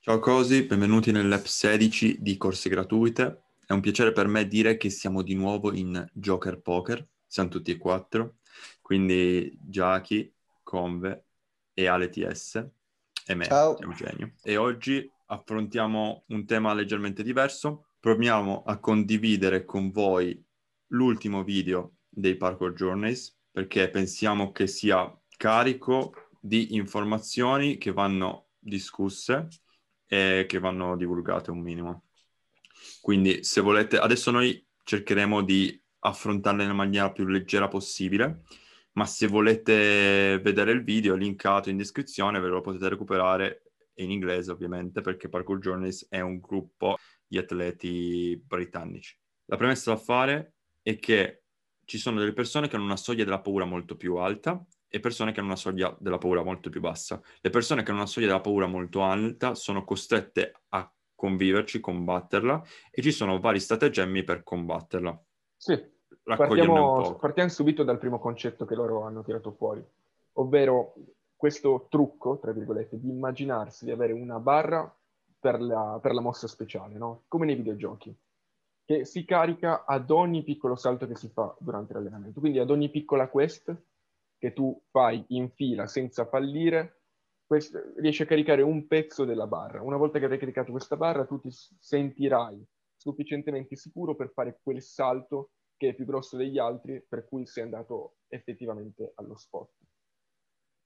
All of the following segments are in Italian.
Ciao Cosi, benvenuti nell'app 16 di Corse Gratuite. È un piacere per me dire che siamo di nuovo in Joker Poker, siamo tutti e quattro, quindi Jackie, Conve e Ale TS e me, Ciao. Eugenio. E oggi affrontiamo un tema leggermente diverso. Proviamo a condividere con voi l'ultimo video dei Parkour Journeys perché pensiamo che sia carico di informazioni che vanno discusse e che vanno divulgate un minimo. Quindi se volete, adesso noi cercheremo di affrontarle nella maniera più leggera possibile, ma se volete vedere il video linkato in descrizione ve lo potete recuperare in inglese ovviamente perché Parkour Journeys è un gruppo di atleti britannici. La premessa da fare è che ci sono delle persone che hanno una soglia della paura molto più alta e persone che hanno una soglia della paura molto più bassa. Le persone che hanno una soglia della paura molto alta sono costrette a conviverci, combatterla e ci sono vari stratagemmi per combatterla. Sì, partiamo, partiamo subito dal primo concetto che loro hanno tirato fuori, ovvero questo trucco, tra virgolette, di immaginarsi di avere una barra per la, per la mossa speciale, no? Come nei videogiochi, che si carica ad ogni piccolo salto che si fa durante l'allenamento. Quindi ad ogni piccola quest che tu fai in fila senza fallire, quest- riesci a caricare un pezzo della barra. Una volta che avrai caricato questa barra, tu ti sentirai sufficientemente sicuro per fare quel salto che è più grosso degli altri, per cui sei andato effettivamente allo spot.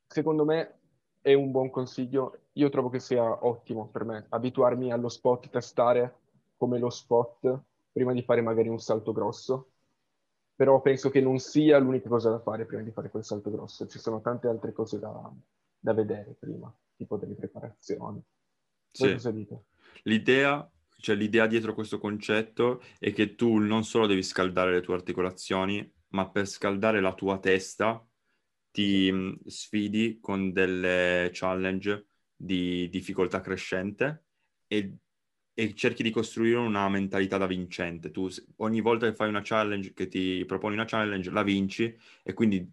Secondo me è un buon consiglio. Io trovo che sia ottimo per me abituarmi allo spot, testare come lo spot prima di fare magari un salto grosso. Però penso che non sia l'unica cosa da fare prima di fare quel salto grosso. Ci sono tante altre cose da, da vedere prima, tipo delle preparazioni. Sì. L'idea, cioè l'idea dietro questo concetto è che tu non solo devi scaldare le tue articolazioni, ma per scaldare la tua testa ti mh, sfidi con delle challenge di difficoltà crescente e, e cerchi di costruire una mentalità da vincente. Tu ogni volta che fai una challenge, che ti proponi una challenge, la vinci e quindi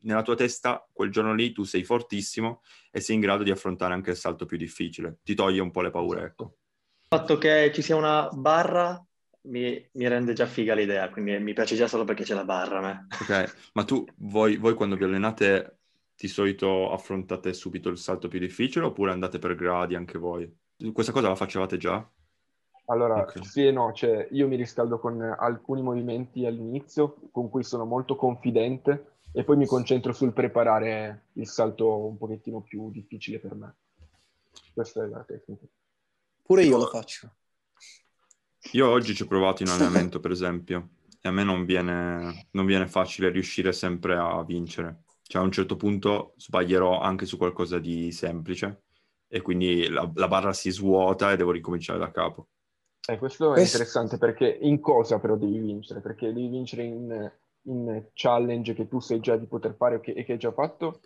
nella tua testa quel giorno lì tu sei fortissimo e sei in grado di affrontare anche il salto più difficile. Ti toglie un po' le paure, ecco. Il fatto che ci sia una barra mi, mi rende già figa l'idea, quindi mi piace già solo perché c'è la barra a me. Ok, ma tu, voi, voi quando vi allenate, di solito affrontate subito il salto più difficile oppure andate per gradi anche voi? Questa cosa la facevate già? Allora, Ok. sì e no, cioè io mi riscaldo con alcuni movimenti all'inizio con cui sono molto confidente e poi mi concentro sul preparare il salto un pochettino più difficile per me. Questa è la tecnica. Pure io lo faccio. Io oggi ci ho provato in allenamento, per esempio, e a me non viene, non viene facile riuscire sempre a vincere. Cioè, a un certo punto sbaglierò anche su qualcosa di semplice e quindi la, la barra si svuota e devo ricominciare da capo. Eh, questo è Questo- interessante perché in cosa però devi vincere? Perché devi vincere in, in challenge che tu sai già di poter fare o che- e che hai già fatto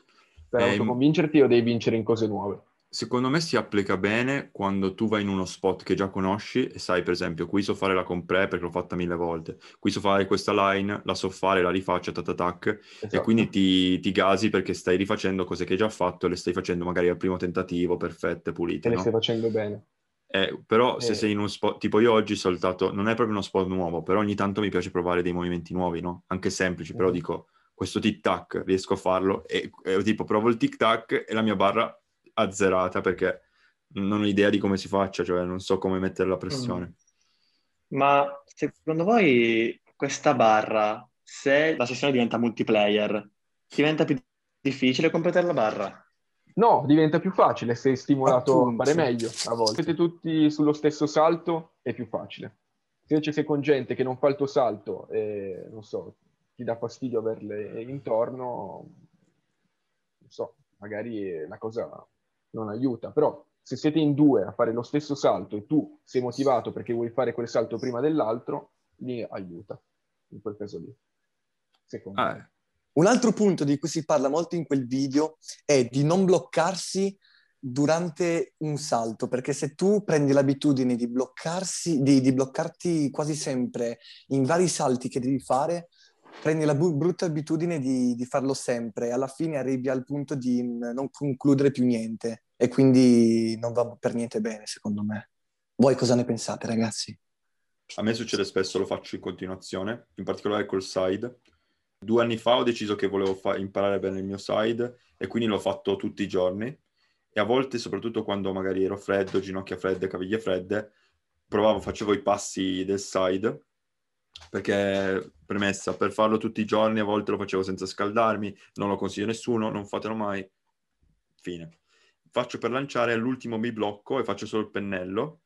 per Ehm, autoconvincerti o devi vincere in cose nuove? Secondo me si applica bene quando tu vai in uno spot che già conosci e sai, per esempio, qui so fare la compre perché l'ho fatta mille volte, qui so fare questa line, la so fare, la rifaccio, tatatac, e Esatto. quindi ti, ti gasi perché stai rifacendo cose che hai già fatto e le stai facendo magari al primo tentativo, perfette, E pulite, le no? stai facendo bene. Eh, però se Eh. sei in uno spot, tipo io oggi ho saltato, non è proprio uno spot nuovo, però ogni tanto mi piace provare dei movimenti nuovi, no? Anche semplici, però Mhm. dico, questo tic-tac riesco a farlo e, e tipo provo il tic-tac e la mia barra azzerata perché non ho idea di come si faccia, cioè non so come mettere la pressione. Ma secondo voi questa barra, se la sessione diventa multiplayer, diventa più difficile completare la barra? No, diventa più facile, sei stimolato Appunto. a fare meglio a volte. Siete tutti sullo stesso salto, è più facile. Se invece sei con gente che non fa il tuo salto e, non so, ti dà fastidio averle intorno, non so, magari la cosa non aiuta. Però se siete in due a fare lo stesso salto e tu sei motivato perché vuoi fare quel salto prima dell'altro, lì aiuta, in quel caso lì. Secondo Ah, me. Un altro punto di cui si parla molto in quel video è di non bloccarsi durante un salto, perché se tu prendi l'abitudine di bloccarsi, di, di bloccarti quasi sempre in vari salti che devi fare, prendi la bu- brutta abitudine di, di farlo sempre, alla fine arrivi al punto di non concludere più niente e quindi non va per niente bene, secondo me. Voi cosa ne pensate, ragazzi? A me succede spesso, lo faccio in continuazione, in particolare col side. Due anni fa ho deciso che volevo fa- imparare bene il mio side e quindi l'ho fatto tutti i giorni. E a volte, soprattutto quando magari ero freddo, ginocchia fredde, caviglie fredde, provavo, facevo i passi del side perché premessa, per farlo tutti i giorni a volte lo facevo senza scaldarmi, non lo consiglio a nessuno, non fatelo mai, fine. Faccio per lanciare, all'ultimo mi blocco e faccio solo il pennello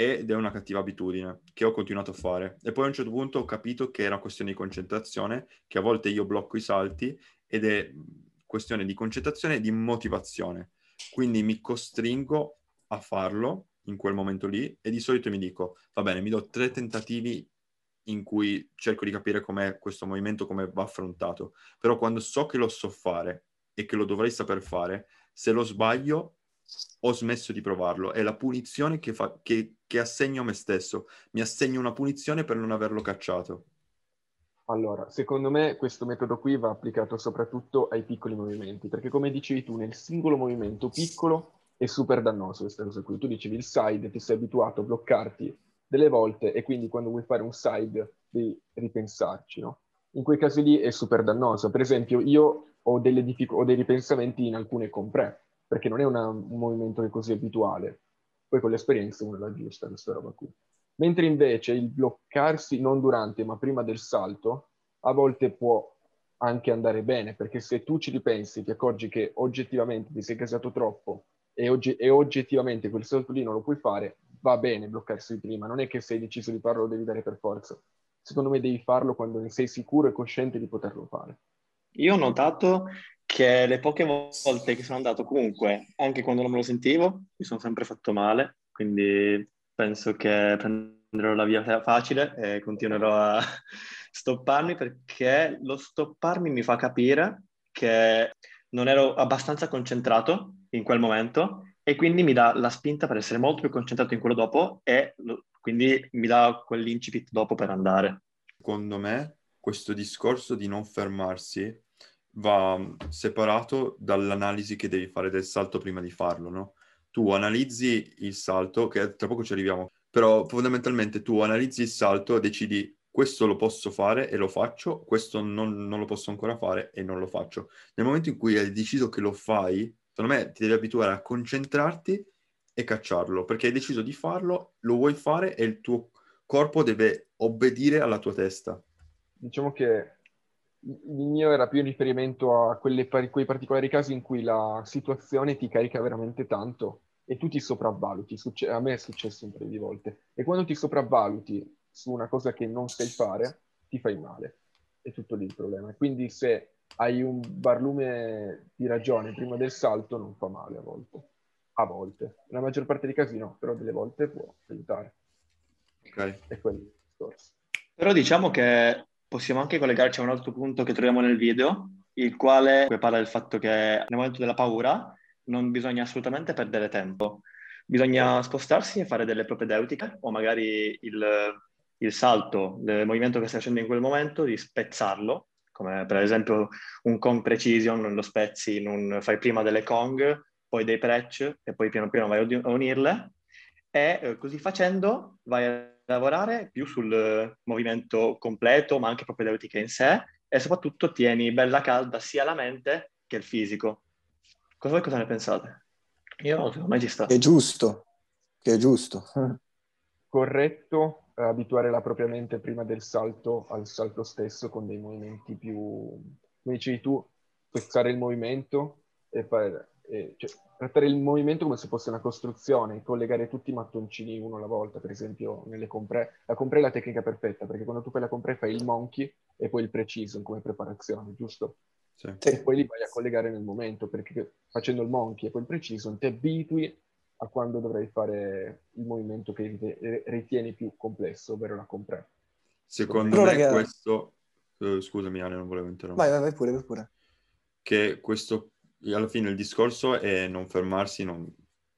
ed è una cattiva abitudine che ho continuato a fare. E poi a un certo punto ho capito che era una questione di concentrazione, che a volte io blocco i salti ed è questione di concentrazione e di motivazione. Quindi mi costringo a farlo in quel momento lì e di solito mi dico, va bene, mi do tre tentativi in cui cerco di capire com'è questo movimento, come va affrontato. Però quando so che lo so fare e che lo dovrei saper fare, se lo sbaglio ho smesso di provarlo. È la punizione che, fa, che, che assegno a me stesso. Mi assegno una punizione per non averlo cacciato. Allora, secondo me questo metodo qui va applicato soprattutto ai piccoli movimenti, perché come dicevi tu, nel singolo movimento piccolo è super dannoso questa cosa qui. Tu dicevi il side, ti sei abituato a bloccarti delle volte e quindi quando vuoi fare un side devi ripensarci, no? In quei casi lì è super dannoso. Per esempio, io ho, diffic- ho dei ripensamenti in alcune compre, perché non è una, un movimento che è così abituale. Poi con l'esperienza uno la aggiusta questa roba qui. Mentre invece il bloccarsi non durante, ma prima del salto, a volte può anche andare bene, perché se tu ci ripensi, ti accorgi che oggettivamente ti sei casato troppo e, ogge- e oggettivamente quel salto lì non lo puoi fare, va bene bloccarsi prima, non è che se hai deciso di farlo lo devi dare per forza. Secondo me devi farlo quando ne sei sicuro e cosciente di poterlo fare. Io ho notato che le poche volte che sono andato comunque, anche quando non me lo sentivo, mi sono sempre fatto male, quindi penso che prenderò la via facile e continuerò a stopparmi perché lo stopparmi mi fa capire che non ero abbastanza concentrato in quel momento e quindi mi dà la spinta per essere molto più concentrato in quello dopo e lo, quindi mi dà quell'incipit dopo per andare. Secondo me questo discorso di non fermarsi va separato dall'analisi che devi fare del salto prima di farlo, no? Tu analizzi il salto, che tra poco ci arriviamo, però fondamentalmente tu analizzi il salto, decidi questo lo posso fare e lo faccio, questo non, non lo posso ancora fare e non lo faccio. Nel momento in cui hai deciso che lo fai, secondo me ti devi abituare a concentrarti e cacciarlo, perché hai deciso di farlo, lo vuoi fare e il tuo corpo deve obbedire alla tua testa. Diciamo che il mio era più in riferimento a quelle, quei particolari casi in cui la situazione ti carica veramente tanto e tu ti sopravvaluti. Succe- a me è successo un paio di volte. E quando ti sopravvaluti su una cosa che non sai fare, ti fai male. È tutto lì il problema. Quindi se hai un barlume di ragione prima del salto non fa male a volte. A volte. Nella maggior parte dei casi no, però delle volte può aiutare. Ok. È quello il discorso. Però diciamo che possiamo anche collegarci a un altro punto che troviamo nel video, il quale parla del fatto che nel momento della paura non bisogna assolutamente perdere tempo. Bisogna spostarsi e fare delle propedeutiche o magari il, il salto del movimento che stai facendo in quel momento, di spezzarlo come per esempio un Kong Precision, lo spezzi, un, fai prima delle Kong, poi dei Prec e poi piano piano vai a unirle e eh, così facendo vai a lavorare più sul movimento completo ma anche propedeutiche in sé e soprattutto tieni bella calda sia la mente che il fisico. Cosa, voi cosa ne pensate? Io secondo me ci sta. È giusto, che è giusto. Corretto abituare la propria mente prima del salto al salto stesso con dei movimenti più, come dicevi tu, spezzare il movimento e fare, e, cioè, trattare il movimento come se fosse una costruzione, collegare tutti i mattoncini uno alla volta, per esempio nelle compre. La compre è la tecnica perfetta, perché quando tu fai la compre fai il monkey e poi il precision come preparazione, giusto? Sì. E poi li vai a collegare nel momento, perché facendo il monkey e poi il precision ti abitui a quando dovrai fare il movimento che ritieni più complesso, ovvero la compre. Secondo Però, me raga... questo... Uh, scusami Ale, non volevo interrompere. Vai, vai, vai pure, vai pure. Che questo, alla fine il discorso è non fermarsi, non,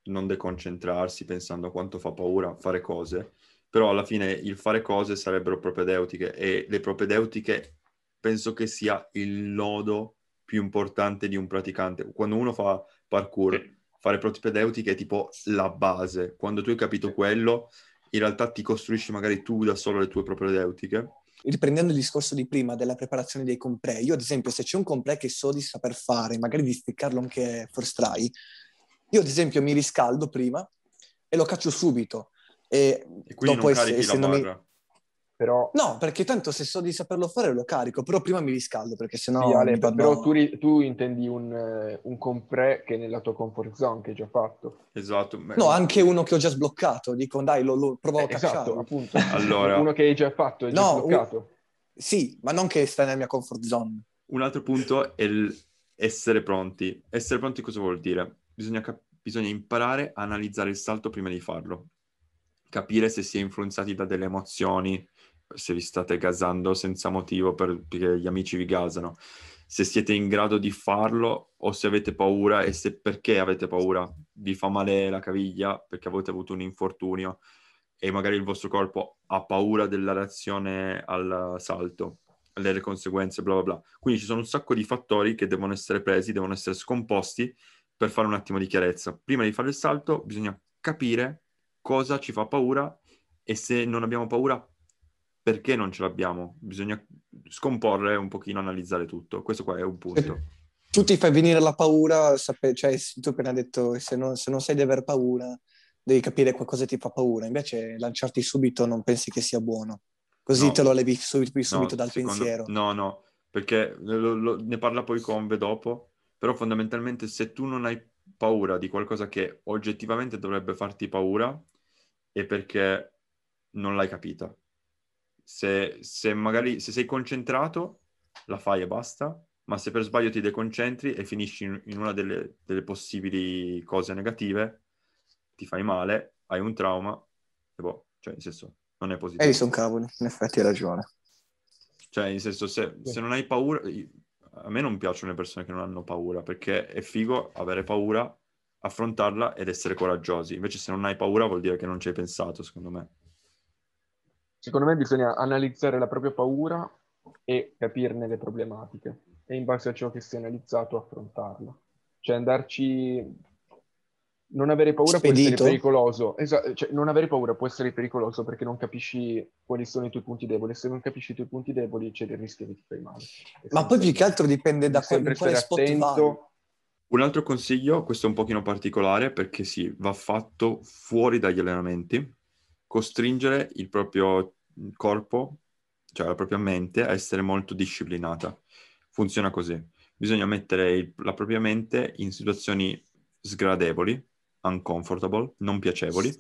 non deconcentrarsi pensando a quanto fa paura fare cose, però alla fine il fare cose sarebbero propedeutiche e le propedeutiche penso che sia il lodo più importante di un praticante. Quando uno fa parkour, fare propedeutiche è tipo la base. Quando tu hai capito quello, in realtà ti costruisci magari tu da solo le tue propedeutiche. Riprendendo il discorso di prima della preparazione dei compré, io ad esempio se c'è un compré che so di saper fare, magari di spiccarlo anche first try, io ad esempio mi riscaldo prima e lo caccio subito. E E quindi dopo non carichi la essendomi- barra. Però, No, perché tanto se so di saperlo fare lo carico, però prima mi riscaldo perché sennò sì, Ale, però tu, ri- tu intendi un, eh, un compré che è nella tua comfort zone, che hai già fatto. Esatto. Beh, No, anche uno che ho già sbloccato, dico dai, lo, lo provo a Eh, cacciare. esatto, appunto. Allora- Uno che hai già fatto, è già No, un-. Sì, ma non che sta nella mia comfort zone. Un altro punto è essere pronti. Essere pronti cosa vuol dire? Bisogna, cap- bisogna imparare a analizzare il salto prima di farlo. Capire se si è influenzati da delle emozioni, se vi state gasando senza motivo per- perché gli amici vi gasano, se siete in grado di farlo o se avete paura e se perché avete paura. Vi fa male la caviglia perché avete avuto un infortunio e magari il vostro corpo ha paura della reazione al salto, delle conseguenze, bla bla bla. Quindi ci sono un sacco di fattori che devono essere presi, devono essere scomposti per fare un attimo di chiarezza. Prima di fare il salto bisogna capire cosa ci fa paura e se non abbiamo paura perché non ce l'abbiamo. Bisogna scomporre un pochino, analizzare tutto. Questo qua è un punto. Tu ti fai venire la paura, sape- cioè tu appena detto se non, se non sai di aver paura, devi capire cosa ti fa paura, invece lanciarti subito non pensi che sia buono, così No. te lo levi subito, subito No, dal secondo- pensiero. No, no, perché lo- lo- ne parla poi Conve dopo, però fondamentalmente se tu non hai paura di qualcosa che oggettivamente dovrebbe farti paura è perché non l'hai capita. Se, se magari se sei concentrato la fai e basta, ma se per sbaglio ti deconcentri e finisci in, in una delle, delle possibili cose negative, ti fai male, hai un trauma e boh, cioè nel senso non è positivo. E lì sono cavoli, in effetti hai ragione. Cioè, nel senso, se, Sì. se non hai paura, a me non piacciono le persone che non hanno paura, perché è figo avere paura, affrontarla ed essere coraggiosi. Invece se non hai paura vuol dire che non ci hai pensato, secondo me. Secondo me bisogna analizzare la propria paura e capirne le problematiche e in base a ciò che si è analizzato affrontarla. Cioè andarci... Non avere paura può Spedito? essere pericoloso. Esa- cioè, non avere paura può essere pericoloso perché non capisci quali sono i tuoi punti deboli. Se non capisci i tuoi punti deboli c'è il rischio che ti fai male. È Ma poi più che altro dipende da in quale spot attento. Un altro consiglio, questo è un pochino particolare perché sì, va fatto fuori dagli allenamenti, costringere il proprio corpo, cioè la propria mente, a essere molto disciplinata. Funziona così. Bisogna mettere il- la propria mente in situazioni sgradevoli, uncomfortable, non piacevoli,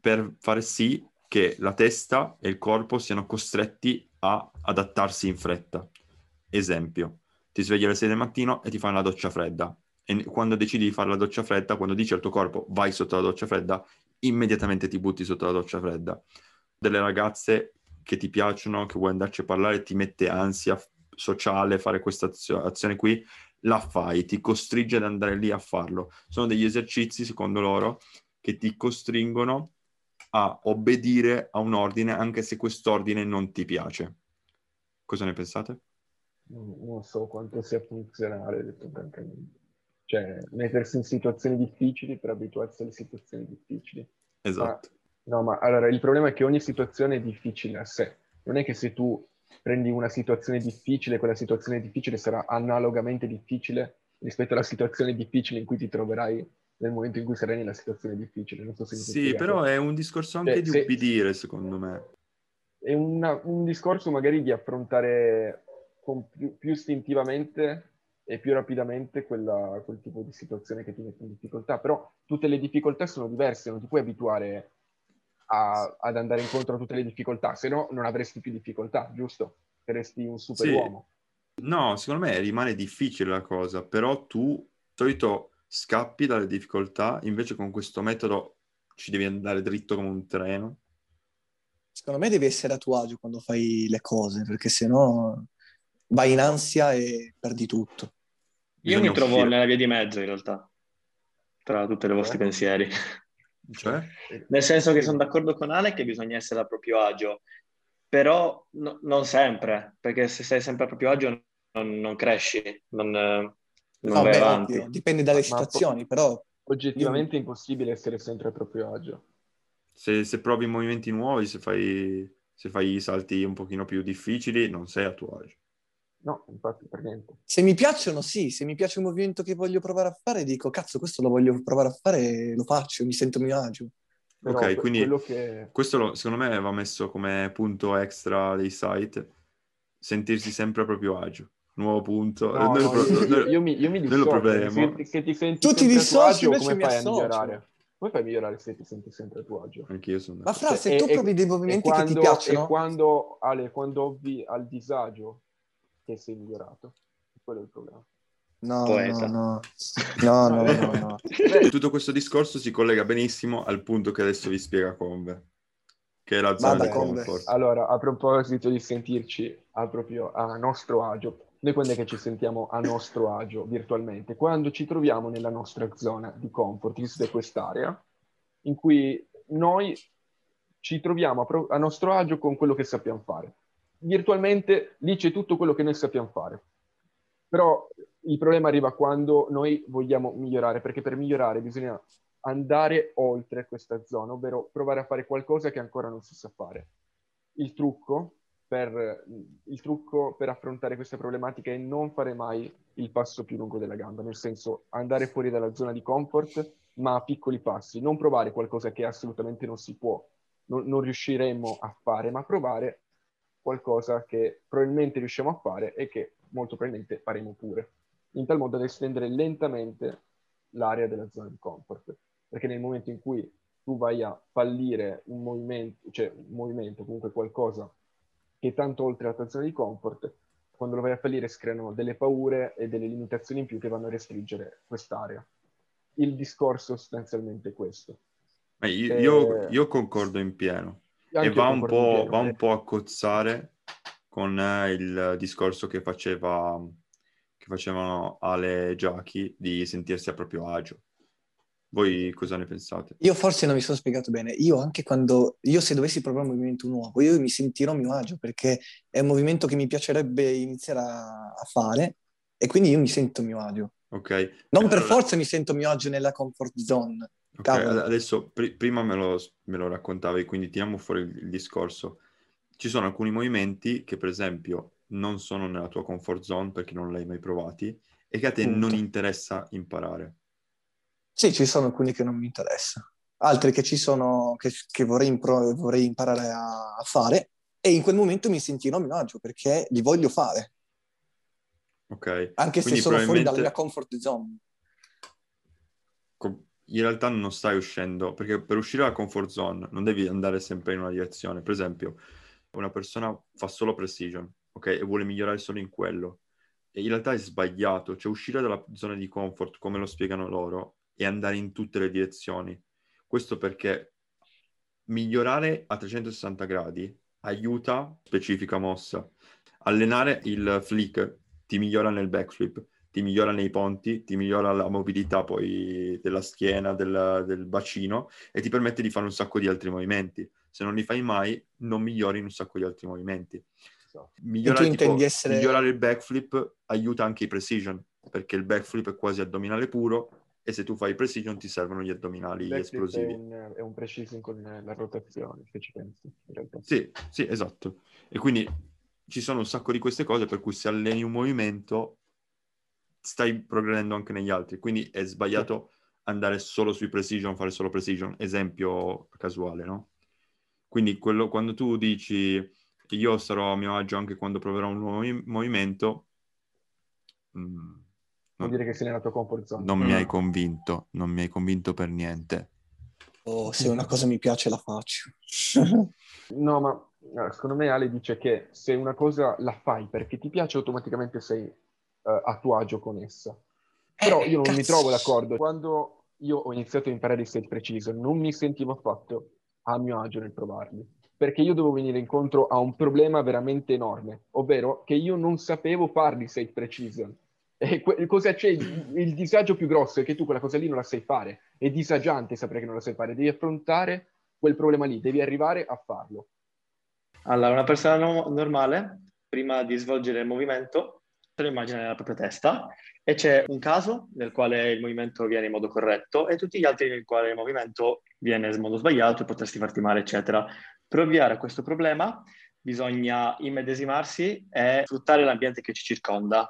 per fare sì che la testa e il corpo siano costretti a adattarsi in fretta. Esempio, ti svegli alle 6 del mattino e ti fai una doccia fredda. E quando decidi di fare la doccia fredda, quando dici al tuo corpo vai sotto la doccia fredda, immediatamente ti butti sotto la doccia fredda. Delle ragazze che ti piacciono, che vuoi andarci a parlare, ti mette ansia sociale fare questa azio- azione qui, la fai, ti costringe ad andare lì a farlo. Sono degli esercizi, secondo loro, che ti costringono a obbedire a un ordine anche se quest'ordine non ti piace. Cosa ne pensate? Non so quanto sia funzionale, detto francamente. Cioè, mettersi in situazioni difficili per abituarsi alle situazioni difficili. Esatto. No, ma allora il problema è che ogni situazione è difficile a sé. Non è che se tu prendi una situazione difficile, quella situazione difficile sarà analogamente difficile rispetto alla situazione difficile in cui ti troverai nel momento in cui sarai nella situazione difficile. Non so Sì, però è un discorso anche Cioè, di se- ubbidire, secondo me. è una- un discorso magari di affrontare più, più istintivamente e più rapidamente quella- quel tipo di situazione che ti mette in difficoltà. Però tutte le difficoltà sono diverse, non ti puoi abituare a- ad andare incontro a tutte le difficoltà, se no non avresti più difficoltà, giusto? Saresti un superuomo. No, secondo me rimane difficile la cosa, però tu di solito scappi dalle difficoltà, invece con questo metodo ci devi andare dritto come un treno. Secondo me devi essere a tuo agio quando fai le cose, perché sennò vai in ansia e perdi tutto. Io Bisogna mi trovo uscire. nella via di mezzo in realtà, tra tutti i vostri Eh? pensieri. Cioè? Nel senso che sono d'accordo con Ale che bisogna essere a proprio agio, però no- non sempre, perché se sei sempre a proprio agio non, non cresci, non, non No, vai beh, avanti. ovvio, dipende dalle Ma- situazioni, però Oggettivamente è impossibile essere sempre a proprio agio. Se, se provi movimenti nuovi, se fai, se fai i salti un pochino più difficili, non sei a tuo agio. No, infatti per niente. se mi piacciono, sì, se mi piace un movimento che voglio provare a fare, dico, cazzo, questo lo voglio provare a fare, lo faccio, mi sento a mio agio. Però Ok, que- quindi- che... Questo lo- secondo me va messo come punto extra dei site, sentirsi sempre a proprio agio. Nuovo punto. No, Noi no, pro- io, noi- io mi, io mi dissocio. proveremo. Se, se ti senti Tu ti a dissoci, agio, invece come fai a associo. migliorare? Come fai a migliorare se ti senti sempre a tuo agio? Anche io sono Ma fra, Cioè, se e- tu provi dei movimenti che ti quando, piacciono, e quando, Ale, quando ovvi al disagio che sei migliorato, quello è il problema. no, Poeta. no, no, no, no, no, no. E tutto questo discorso si collega benissimo al punto che adesso vi spiega Conve, che è la zona di comfort. Allora, a proposito di sentirci a proprio a nostro agio, noi quando è che ci sentiamo a nostro agio virtualmente? Quando ci troviamo nella nostra zona di comfort, che è quest'area, in cui noi ci troviamo a, pro- a nostro agio con quello che sappiamo fare. Virtualmente lì c'è tutto quello che noi sappiamo fare. Però il problema arriva quando noi vogliamo migliorare, perché per migliorare bisogna andare oltre questa zona, ovvero provare a fare qualcosa che ancora non si sa fare. Il trucco per, il trucco per affrontare questa problematica è non fare mai il passo più lungo della gamba, nel senso andare fuori dalla zona di comfort, ma a piccoli passi, non provare qualcosa che assolutamente non si può, non, non riusciremo a fare, ma provare qualcosa che probabilmente riusciamo a fare e che molto probabilmente faremo pure, in tal modo da estendere lentamente l'area della zona di comfort, perché nel momento in cui tu vai a fallire un movimento, cioè un movimento, comunque qualcosa che è tanto oltre la tua zona di comfort, quando lo vai a fallire si creano delle paure e delle limitazioni in più che vanno a restringere quest'area. Il discorso sostanzialmente è questo. Io, Eh, io- io concordo in pieno. E va un, concordo in po', pieno, va un eh. po' a cozzare con eh, il discorso che faceva che facevano Ale e Giachi di sentirsi a proprio agio. Voi cosa ne pensate? Io forse non mi sono spiegato bene. Io anche quando, io se dovessi provare un movimento nuovo, io mi sentirò a mio agio perché è un movimento che mi piacerebbe iniziare a, a fare e quindi io mi sento a mio agio. Ok? Non per Allora- forza mi sento a mio agio nella comfort zone. Ok, Cavolo. ad- adesso pri- prima me lo, me lo raccontavi, quindi tiriamo fuori il, il discorso. Ci sono alcuni movimenti che, per esempio, non sono nella tua comfort zone perché non l'hai mai provati e che a te Punto. non interessa imparare. Sì, ci sono alcuni che non mi interessano, altri che ci sono, che, che vorrei, impro- vorrei imparare a, a fare e in quel momento mi sentirò a mio agio perché li voglio fare, Ok? anche se Quindi sono fuori dalla probabilmente- mia comfort zone. In realtà non stai uscendo, perché per uscire dalla comfort zone non devi andare sempre in una direzione. Per esempio, una persona fa solo precision, ok? E vuole migliorare solo in quello. E in realtà è sbagliato, cioè uscire dalla zona di comfort, come lo spiegano loro, e andare in tutte le direzioni. Questo perché migliorare a 360 gradi aiuta specifica mossa. Allenare il flick ti migliora nel backflip, ti migliora nei ponti, ti migliora la mobilità poi della schiena, del, del bacino e ti permette di fare un sacco di altri movimenti. Se non li fai mai, non migliori in un sacco di altri movimenti. Migliorare, tipo, essere- migliorare il backflip aiuta anche i precision, perché il backflip è quasi addominale puro e se tu fai precision ti servono gli addominali backflip esplosivi. È un, è un precision con la rotazione, se ci pensi. Sì, sì, esatto. E quindi ci sono un sacco di queste cose per cui se alleni un movimento stai progredendo anche negli altri. Quindi è sbagliato andare solo sui precision, fare solo precision. Esempio casuale, no? Quindi quello, quando tu dici io sarò a mio agio anche quando proverò un nuovo movi- movimento, mm, Vuol non, dire che sei nella tua comfort zone. non mi hai Mm. convinto, non mi hai convinto per niente. O se una cosa mi piace la faccio. No, ma secondo me Ale dice che se una cosa la fai perché ti piace, automaticamente sei eh, a tuo agio con essa. Però Eh, io non mi trovo d'accordo. Quando io ho iniziato a imparare i set precision, non mi sentivo affatto a mio agio nel provarli. Perché io dovevo venire incontro a un problema veramente enorme, ovvero che io non sapevo farli set precision. E que- cosa c'è? Il, il disagio più grosso è che tu quella cosa lì non la sai fare. È disagiante sapere che non la sai fare. Devi affrontare quel problema lì, devi arrivare a farlo. Allora, una persona no- normale, prima di svolgere il movimento, immagina nella propria testa e c'è un caso nel quale il movimento viene in modo corretto e tutti gli altri nel quale il movimento viene in modo sbagliato e potresti farti male, eccetera. Per ovviare a questo problema bisogna immedesimarsi e sfruttare l'ambiente che ci circonda,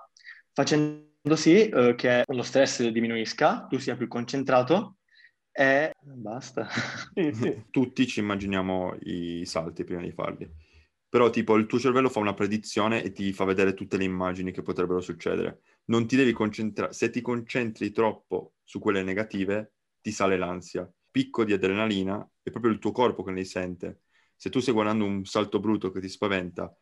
facendo sì eh, che lo stress diminuisca, tu sia più concentrato e basta. Sì, sì. Tutti ci immaginiamo i salti prima di farli. Però tipo il tuo cervello fa una predizione e ti fa vedere tutte le immagini che potrebbero succedere. Non ti devi concentrare, se ti concentri troppo su quelle negative, ti sale l'ansia. Picco di adrenalina è proprio il tuo corpo che ne sente. Se tu stai guardando un salto brutto che ti spaventa,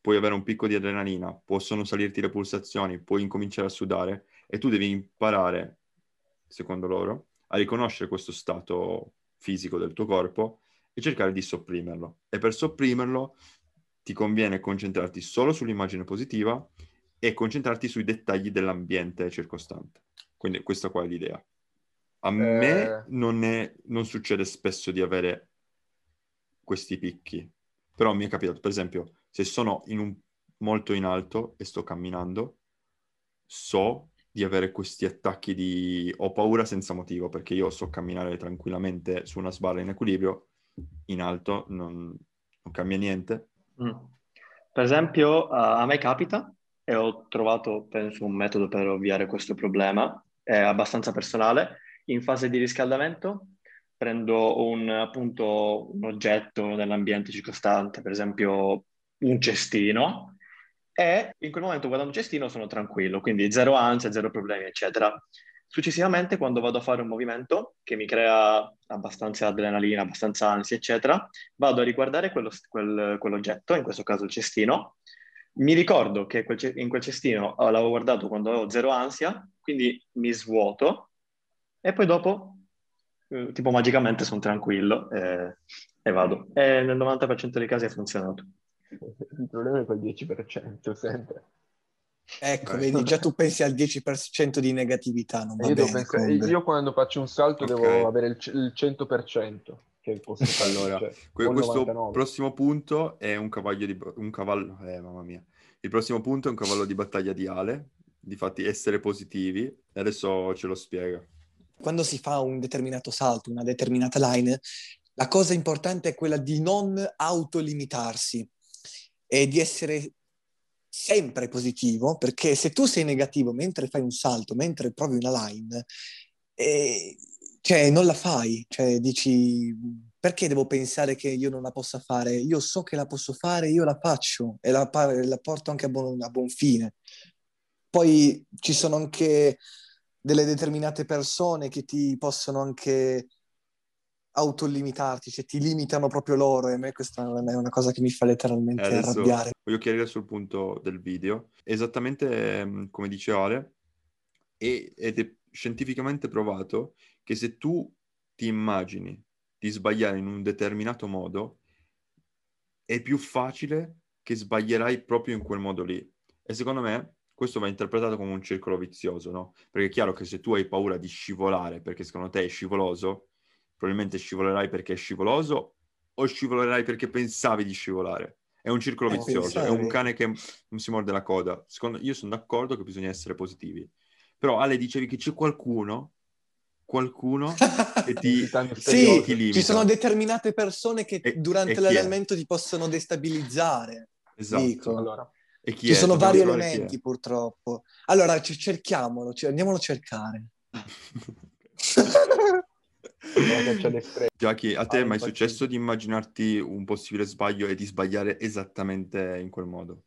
puoi avere un picco di adrenalina, possono salirti le pulsazioni, puoi incominciare a sudare e tu devi imparare, secondo loro, a riconoscere questo stato fisico del tuo corpo e cercare di sopprimerlo. E per sopprimerlo ti conviene concentrarti solo sull'immagine positiva e concentrarti sui dettagli dell'ambiente circostante. Quindi questa qua è l'idea. A me Eh. non, è- non succede spesso di avere questi picchi, però mi è capitato, per esempio, se sono in un- molto in alto e sto camminando, so di avere questi attacchi di... ho paura senza motivo, perché io so camminare tranquillamente su una sbarra in equilibrio, in alto non, non cambia niente. Mm. Per esempio, a a me capita e ho trovato, penso, un metodo per ovviare questo problema, è abbastanza personale. In fase di riscaldamento prendo un, appunto, un oggetto nell'ambiente circostante, per esempio un cestino, e in quel momento guardando il cestino sono tranquillo, quindi zero ansia, zero problemi, eccetera. Successivamente, quando vado a fare un movimento che mi crea abbastanza adrenalina, abbastanza ansia, eccetera, vado a riguardare quello- quel- quell'oggetto, in questo caso il cestino. Mi ricordo che quel in quel cestino eh, l'avevo guardato quando avevo zero ansia, quindi mi svuoto e poi dopo, eh, tipo magicamente, sono tranquillo e, e vado. E nel 90% dei casi ha funzionato. Il problema è quel 10%, sempre. Ecco, vedi, già tu pensi al 10% di negatività, non va Io, bene. pensare- io quando faccio un salto Ok. devo avere il, il 100%, che posso fare. Allora, cioè, Que- questo 99. prossimo punto è un cavallo di un cavallo, eh, mamma mia. Il prossimo punto è un cavallo di battaglia di Ale, difatti essere positivi, e adesso ce lo spiega. Quando si fa un determinato salto, una determinata line, la cosa importante è quella di non autolimitarsi e di essere sempre positivo, perché se tu sei negativo mentre fai un salto, mentre provi una line, eh, cioè non la fai, cioè dici perché devo pensare che io non la possa fare? Io so che la posso fare, io la faccio e la, la porto anche a buon, a buon fine. Poi ci sono anche delle determinate persone che ti possono anche autolimitarti, cioè ti limitano proprio loro e a me questa è una cosa che mi fa letteralmente Eh, arrabbiare. voglio chiarire sul punto del video. Esattamente ehm, come dice Ale, ed è scientificamente provato che se tu ti immagini di sbagliare in un determinato modo, è più facile che sbaglierai proprio in quel modo lì. E secondo me questo va interpretato come un circolo vizioso, no? Perché è chiaro che se tu hai paura di scivolare perché secondo te è scivoloso, probabilmente scivolerai perché è scivoloso o scivolerai perché pensavi di scivolare. È un circolo Eh, vizioso, è un cane che non si morde la coda. Secondo, io sono d'accordo che bisogna essere positivi. Però Ale dicevi che c'è qualcuno, qualcuno che ti, Sì, ti ci sono determinate persone che E- e durante è? l'allenamento ti possono destabilizzare. Esatto. Allora, E chi Ci è? sono vari elementi purtroppo. Allora, c- cerchiamolo, c- andiamolo a cercare. Giacchi, a te Ah, è mai successo di immaginarti un possibile sbaglio e di sbagliare esattamente in quel modo?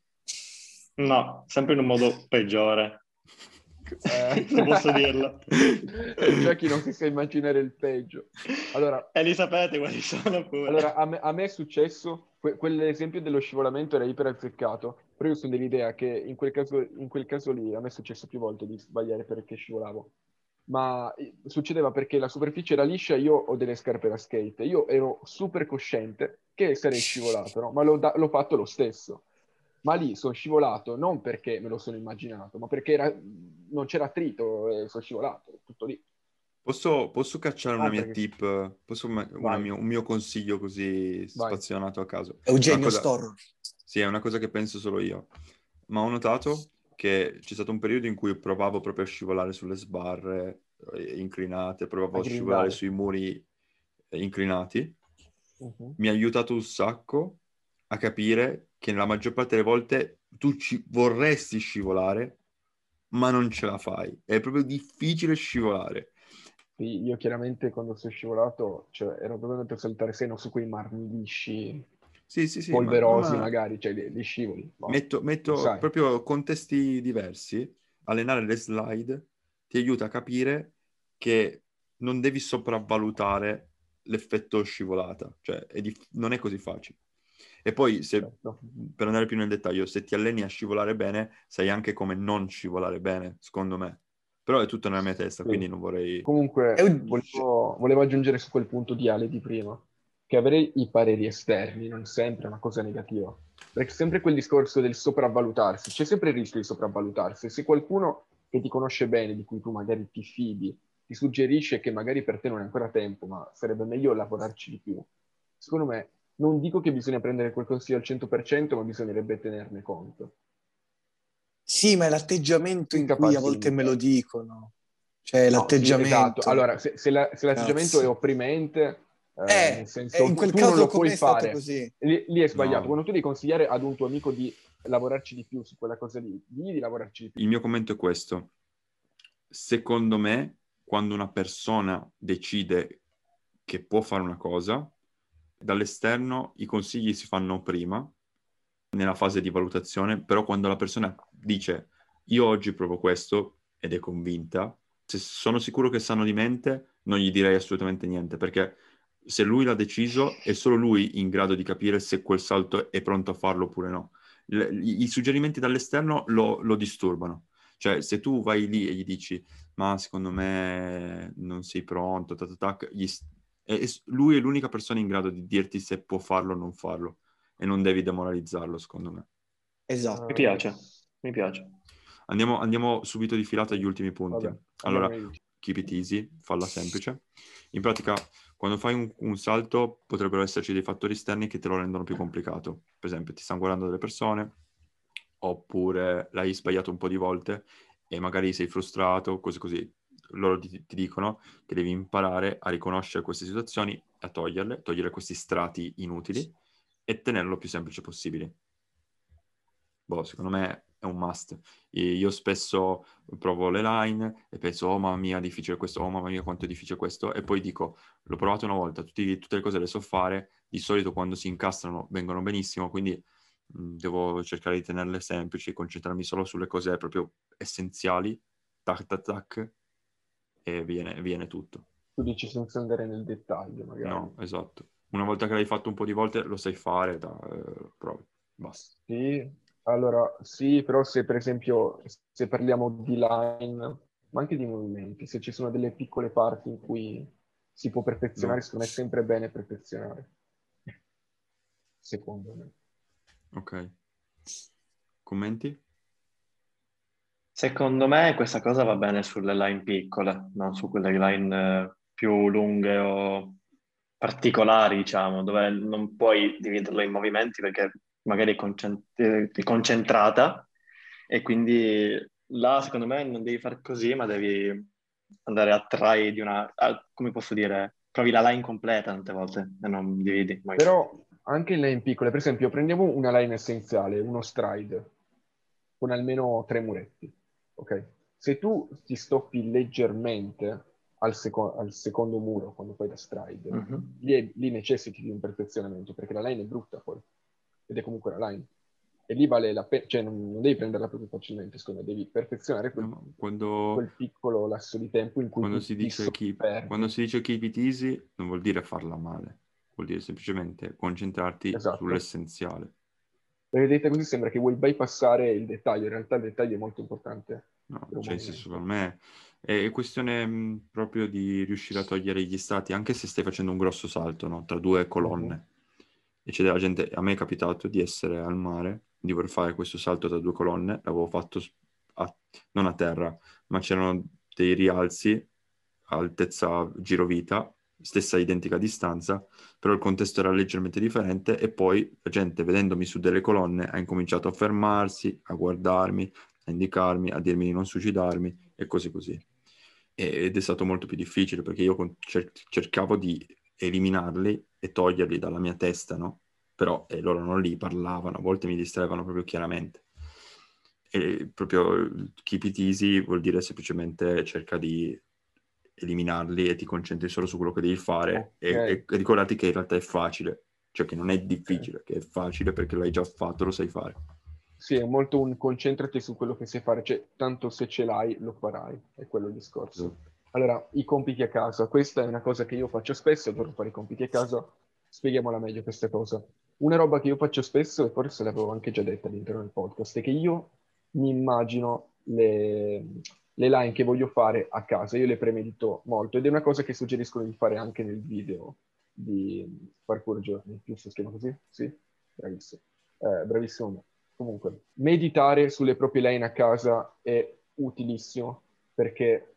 No, sempre in un modo peggiore. Eh. Se posso dirlo. Già chi non si sa immaginare il peggio. Allora, E li sapete quali sono pure. allora a, me, a me è successo, que- quell'esempio dello scivolamento era iper azzeccato, però io sono dell'idea che in quel caso, in quel caso lì a me è successo più volte di sbagliare perché scivolavo. Ma eh, succedeva perché la superficie era liscia e io ho delle scarpe da skate. Io ero super cosciente che sarei scivolato, no? Ma l'ho, da- l'ho fatto lo stesso. Ma lì sono scivolato non perché me lo sono immaginato, ma perché era- non c'era attrito e sono scivolato, tutto lì. Posso, posso cacciare una Ah, mia perché- tip, posso una mio- un mio consiglio così Vai. spazionato a caso? Eugenio Una cosa- Storro. Sì, è una cosa che penso solo io. Ma ho notato che c'è stato un periodo in cui provavo proprio a scivolare sulle sbarre eh, inclinate, provavo A a scivolare sui muri eh, inclinati. Mhm. Mi ha aiutato un sacco a capire che nella maggior parte delle volte tu ci vorresti scivolare, ma non ce la fai. È proprio difficile scivolare. Io chiaramente quando sono scivolato, cioè, ero proprio andato a saltare seno su quei marmi lisci, Sì, sì, sì. polverosi ma- magari, cioè li, li scivoli. Boh. Metto, metto proprio contesti diversi, allenare le slide ti aiuta a capire che non devi sopravvalutare l'effetto scivolata, cioè è dif- non è così facile. E poi, se, Certo. per andare più nel dettaglio, se ti alleni a scivolare bene, sai anche come non scivolare bene, secondo me. Però è tutto nella mia testa, Sì. quindi non vorrei... Comunque, un- volevo, volevo aggiungere su quel punto di Ale di prima, che avere i pareri esterni non sempre è una cosa negativa. Perché sempre quel discorso del sopravvalutarsi, c'è sempre il rischio di sopravvalutarsi. Se qualcuno che ti conosce bene, di cui tu magari ti fidi, ti suggerisce che magari per te non è ancora tempo, ma sarebbe meglio lavorarci di più, secondo me non dico che bisogna prendere quel consiglio al 100%, ma bisognerebbe tenerne conto. Sì, ma è l'atteggiamento in cui a volte me lo dicono. Cioè, No, l'atteggiamento. sì, esatto. Allora, se, se la- se l'atteggiamento Cazzo. è opprimente, eh, Eh, nel senso, in quel tu caso non lo puoi è stato fare. così. Lì, lì è sbagliato. No. Quando tu devi consigliare ad un tuo amico di lavorarci di più su quella cosa lì, digli di lavorarci di più. Il mio commento è questo. Secondo me, quando una persona decide che può fare una cosa, dall'esterno i consigli si fanno prima, nella fase di valutazione, però quando la persona dice io oggi provo questo ed è convinta, se sono sicuro che sanno di mente, non gli direi assolutamente niente, perché se lui l'ha deciso è solo lui in grado di capire se quel salto è pronto a farlo oppure no. Le- I, suggerimenti dall'esterno lo, lo disturbano. Cioè, se tu vai lì e gli dici, ma secondo me non sei pronto, ta, ta, ta, gli s- e- e s- lui è l'unica persona in grado di dirti se può farlo o non farlo e non devi demoralizzarlo, secondo me. Esatto. Mi piace, mi piace. Andiamo, andiamo subito di filata agli ultimi punti. Vabbè, allora. Keep it easy, falla semplice. In pratica, quando fai un, un salto, potrebbero esserci dei fattori esterni che te lo rendono più complicato. Per esempio, ti stanno guardando delle persone, oppure l'hai sbagliato un po' di volte e magari sei frustrato, cose così. Loro ti, ti dicono che devi imparare a riconoscere queste situazioni e a toglierle, togliere questi strati inutili e tenerlo più semplice possibile. Boh, secondo me è un must. E Io spesso provo le line e penso, oh mamma mia, difficile questo, oh mamma mia, quanto è difficile questo, e poi dico, l'ho provato una volta, tutti- tutte le cose le so fare, di solito quando si incastrano vengono benissimo, quindi mh, devo cercare di tenerle semplici, concentrarmi solo sulle cose proprio essenziali, tac tac tac, e viene, viene tutto. Tu dici senza andare nel dettaglio, magari. No, esatto. Una volta che l'hai fatto un po' di volte, lo sai fare, da, eh, provi, basta. Sì, allora sì, però se per esempio se parliamo di line, ma anche di movimenti, se ci sono delle piccole parti in cui si può perfezionare, No. secondo me è sempre bene perfezionare. Secondo me. Ok. Commenti? Secondo me questa cosa va bene sulle line piccole, non su quelle line eh, più lunghe o particolari, diciamo, dove non puoi dividerlo in movimenti perché magari eh, concentrata e quindi là secondo me non devi fare così, ma devi andare a try di una, a- come posso dire, provi la line completa tante volte e non dividi. magari. Però anche in line piccole, per esempio, prendiamo una line essenziale, uno stride, con almeno tre muretti, ok? Se tu ti stoppi leggermente al, seco- al secondo muro quando fai la stride, Mhm. lì, è- lì necessiti di un perfezionamento, perché la line è brutta poi, ed è comunque una line. E lì vale la pena, cioè non, non devi prenderla proprio facilmente, secondo me, devi perfezionare quel, No, quando... quel piccolo lasso di tempo in cui quando si dice keep, quando si dice keep it easy non vuol dire farla male, vuol dire semplicemente concentrarti Esatto. sull'essenziale. Perché detta così sembra che vuoi bypassare il dettaglio, in realtà il dettaglio è molto importante. No, cioè, per me è questione mh, proprio di riuscire a togliere gli stati, anche se stai facendo un grosso salto, no? Tra due colonne. E c'è della gente, a me è capitato di essere al mare, di voler fare questo salto tra due colonne, l'avevo fatto a- non a terra, ma c'erano dei rialzi altezza girovita, stessa identica distanza, però il contesto era leggermente differente e poi la gente vedendomi su delle colonne ha incominciato a fermarsi, a guardarmi, a indicarmi, a dirmi di non suicidarmi e così così. Ed è stato molto più difficile perché io cercavo di eliminarli e toglierli dalla mia testa, no? Però eh, loro non li parlavano, a volte mi distraevano proprio chiaramente. E proprio keep it easy vuol dire semplicemente cerca di eliminarli e ti concentri solo su quello che devi fare okay. e, e, ricordati che in realtà è facile, cioè che non è difficile, okay. che è facile perché l'hai già fatto, lo sai fare. Sì, è molto un concentrati su quello che sai fare, cioè tanto se ce l'hai lo farai, è quello il discorso. Esatto. Allora, i compiti a casa, questa è una cosa che io faccio spesso, adoro fare i compiti a casa, spieghiamola meglio questa cosa. Una roba che io faccio spesso, e forse l'avevo anche già detta all'interno del podcast, è che io mi immagino le, le line che voglio fare a casa, io le premedito molto ed è una cosa che suggeriscono di fare anche nel video di Parkour Journey, giusto si chiama così? Sì? Bravissimo. Eh, bravissimo. Comunque, meditare sulle proprie line a casa è utilissimo perché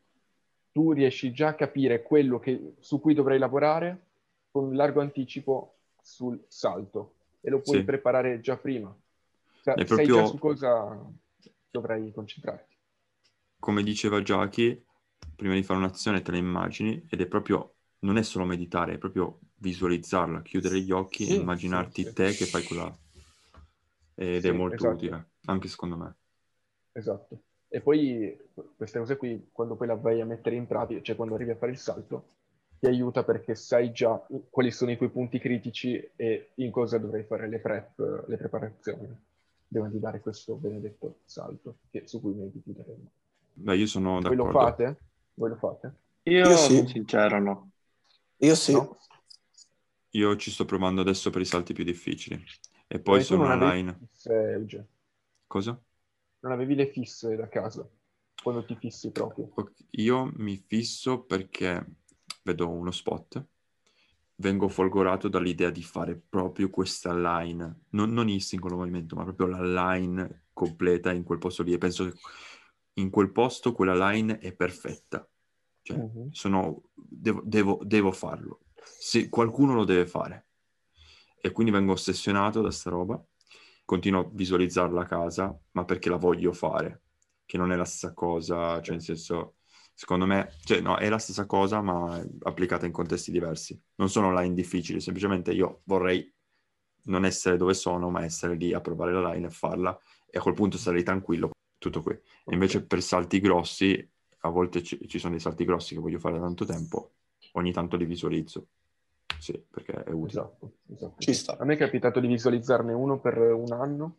tu riesci già a capire quello che, su cui dovrai lavorare con un largo anticipo sul salto e lo puoi sì. preparare già prima. Sa- proprio... Sai già su cosa dovrai concentrarti. Come diceva Jackie, prima di fare un'azione te la immagini ed è proprio, non è solo meditare, è proprio visualizzarla, chiudere gli occhi sì, e immaginarti sì, te che fai quella... Ed è molto esatto. utile, anche secondo me. Esatto. E poi queste cose qui, quando poi la vai a mettere in pratica, cioè quando arrivi a fare il salto, ti aiuta perché sai già quali sono i tuoi punti critici e in cosa dovrai fare le prep, le preparazioni prima di dare questo benedetto salto che, su cui mediteremo. Beh, io sono d'accordo. Voi lo fate? Voi lo fate? Io, io sì. sincero no. Io sì. No? Io ci sto provando adesso per i salti più difficili. E poi sono online. Fisse, Cosa? Non avevi le fisse da casa? Quando ti fissi proprio? Io mi fisso perché vedo uno spot, vengo folgorato dall'idea di fare proprio questa line, non, non il singolo movimento, ma proprio la line completa in quel posto lì. E penso che in quel posto quella line è perfetta. Cioè, uh-huh. sono, devo, devo, devo farlo. Se qualcuno lo deve fare. E quindi vengo ossessionato da sta roba. Continuo a visualizzarla a casa, ma perché la voglio fare. Che non è la stessa cosa, cioè nel senso secondo me, cioè no, è la stessa cosa ma applicata in contesti diversi. Non sono online difficili, semplicemente io vorrei non essere dove sono, ma essere lì a provare la line e farla e a quel punto sarei tranquillo, tutto qui. E invece per salti grossi, a volte ci, ci, sono dei salti grossi che voglio fare da tanto tempo, ogni tanto li visualizzo. Sì, perché è utile. Esatto, esatto. Ci sta. A me è capitato di visualizzarne uno per un anno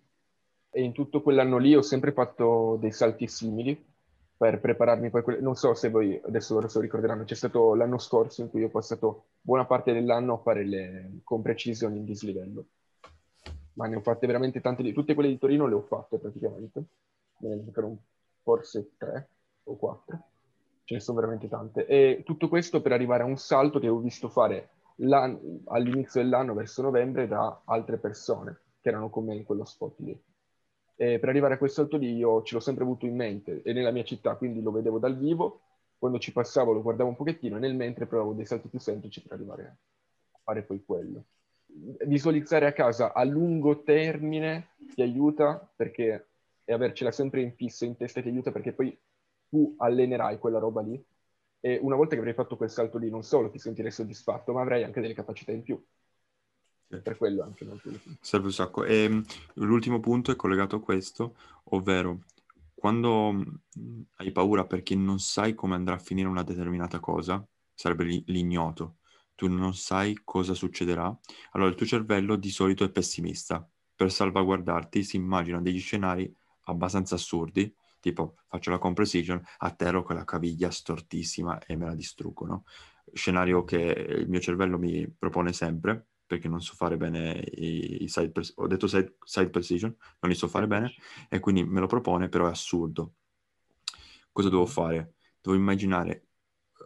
e in tutto quell'anno lì ho sempre fatto dei salti simili per prepararmi poi, non so se voi adesso loro se lo ricorderanno, c'è stato l'anno scorso in cui ho passato buona parte dell'anno a fare le con precisione in dislivello, ma ne ho fatte veramente tante, tutte quelle di Torino le ho fatte praticamente, me ne mancano forse tre o quattro, ce ne sono veramente tante, e tutto questo per arrivare a un salto che ho visto fare all'inizio dell'anno, verso novembre, da altre persone che erano con me in quello spot lì. E per arrivare a quel salto lì io ce l'ho sempre avuto in mente e nella mia città, quindi lo vedevo dal vivo, quando ci passavo lo guardavo un pochettino e nel mentre provavo dei salti più semplici per arrivare a fare poi quello. Visualizzare a casa a lungo termine ti aiuta perché e avercela sempre in fisso in testa ti aiuta perché poi tu allenerai quella roba lì e una volta che avrai fatto quel salto lì non solo ti sentirei soddisfatto ma avrai anche delle capacità in più per quello anche molto utile. Serve un sacco. E ehm, l'ultimo punto è collegato a questo, ovvero quando mm, hai paura perché non sai come andrà a finire una determinata cosa, sarebbe l'ignoto, tu non sai cosa succederà, allora il tuo cervello di solito è pessimista. Per salvaguardarti si immagina degli scenari abbastanza assurdi, tipo faccio la comprecision, atterro con la caviglia stortissima e me la distruggono. Scenario che il mio cervello mi propone sempre perché non so fare bene i, side, pres- ho detto side, side, precision, non li so fare bene, e quindi me lo propone, però è assurdo. Cosa devo fare? Devo immaginare,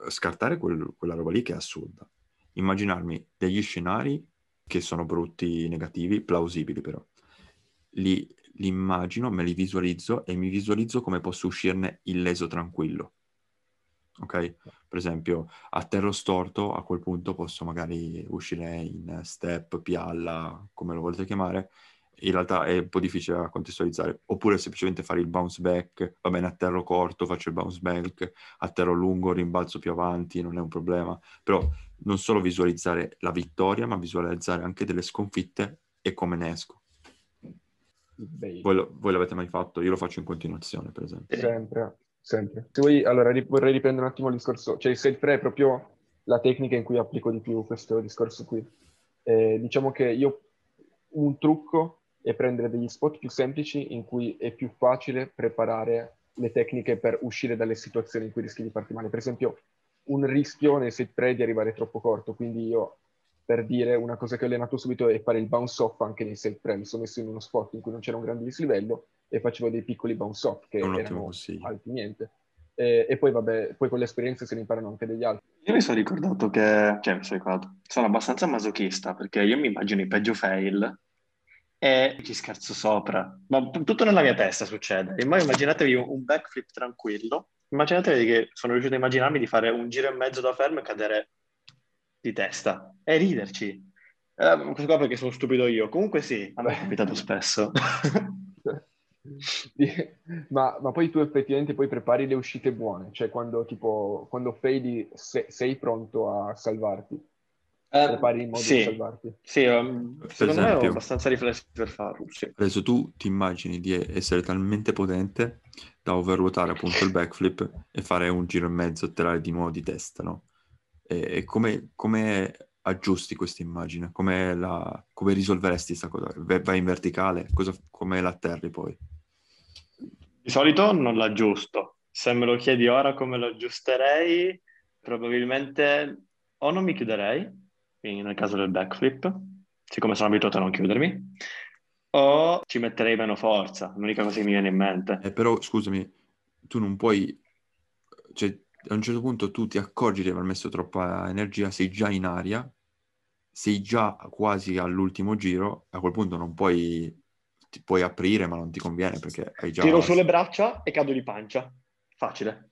eh, scartare quel, quella roba lì che è assurda, immaginarmi degli scenari che sono brutti, negativi, plausibili però. Li, li immagino, me li visualizzo e mi visualizzo come posso uscirne illeso tranquillo. ok? Per esempio, atterro storto, a quel punto posso magari uscire in step, pialla, come lo volete chiamare, in realtà è un po' difficile da contestualizzare, oppure semplicemente fare il bounce back, va bene, atterro corto, faccio il bounce back, atterro lungo, rimbalzo più avanti, non è un problema, però non solo visualizzare la vittoria, ma visualizzare anche delle sconfitte e come ne esco. Voi, lo, voi l'avete mai fatto? Io lo faccio in continuazione, per esempio. Sempre, sempre. Se vuoi, allora ri- vorrei riprendere un attimo il discorso, cioè il self pre è proprio la tecnica in cui applico di più questo discorso qui. Eh, diciamo che io un trucco è prendere degli spot più semplici in cui è più facile preparare le tecniche per uscire dalle situazioni in cui rischi di farti male. Per esempio, un rischio nel set pre di arrivare troppo corto, quindi io per dire una cosa che ho allenato subito è fare il bounce off anche nei set pre. Mi sono messo in uno spot in cui non c'era un grande dislivello e facevo dei piccoli bounce off che erano alti niente. E, e, poi vabbè, poi con l'esperienza se ne imparano anche degli altri. Io mi sono ricordato che, cioè mi sono ricordato, sono abbastanza masochista perché io mi immagino i peggio fail e ci scherzo sopra. Ma tutto nella mia testa succede. E poi immaginatevi un backflip tranquillo. Immaginatevi che sono riuscito a immaginarmi di fare un giro e mezzo da fermo e cadere di testa e riderci. Eh, questo qua perché sono stupido io. Comunque sì, a me è capitato spesso. ma, ma, poi tu effettivamente poi prepari le uscite buone, cioè quando tipo quando faili se, sei pronto a salvarti. Eh, prepari in modo sì, di salvarti. Sì, um, secondo esempio, me ho abbastanza riflessi per farlo. Sì. Adesso tu ti immagini di essere talmente potente da overruotare appunto il backflip e fare un giro e mezzo, atterrare di nuovo di testa, no? E, come, come aggiusti questa immagine? Come, la, come risolveresti questa cosa? Vai in verticale? Cosa, come la atterri poi? Di solito non l'aggiusto. Se me lo chiedi ora come lo aggiusterei, probabilmente o non mi chiuderei, quindi nel caso del backflip, siccome sono abituato a non chiudermi, o ci metterei meno forza, l'unica cosa che mi viene in mente. Eh, però scusami, tu non puoi, cioè a un certo punto tu ti accorgi di aver messo troppa energia, sei già in aria, sei già quasi all'ultimo giro, a quel punto non puoi, ti puoi aprire ma non ti conviene perché hai già... Tiro sulle braccia e cado di pancia, facile.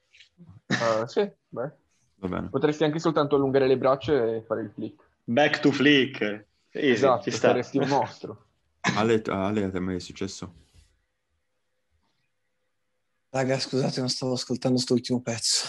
Uh, sì, beh. Va bene. Potresti anche soltanto allungare le braccia e fare il flick. Back to flick. Easy, esatto, ci saresti un mostro. Ale, Ale, a te mai è successo? Raga, scusate, non stavo ascoltando quest'ultimo pezzo.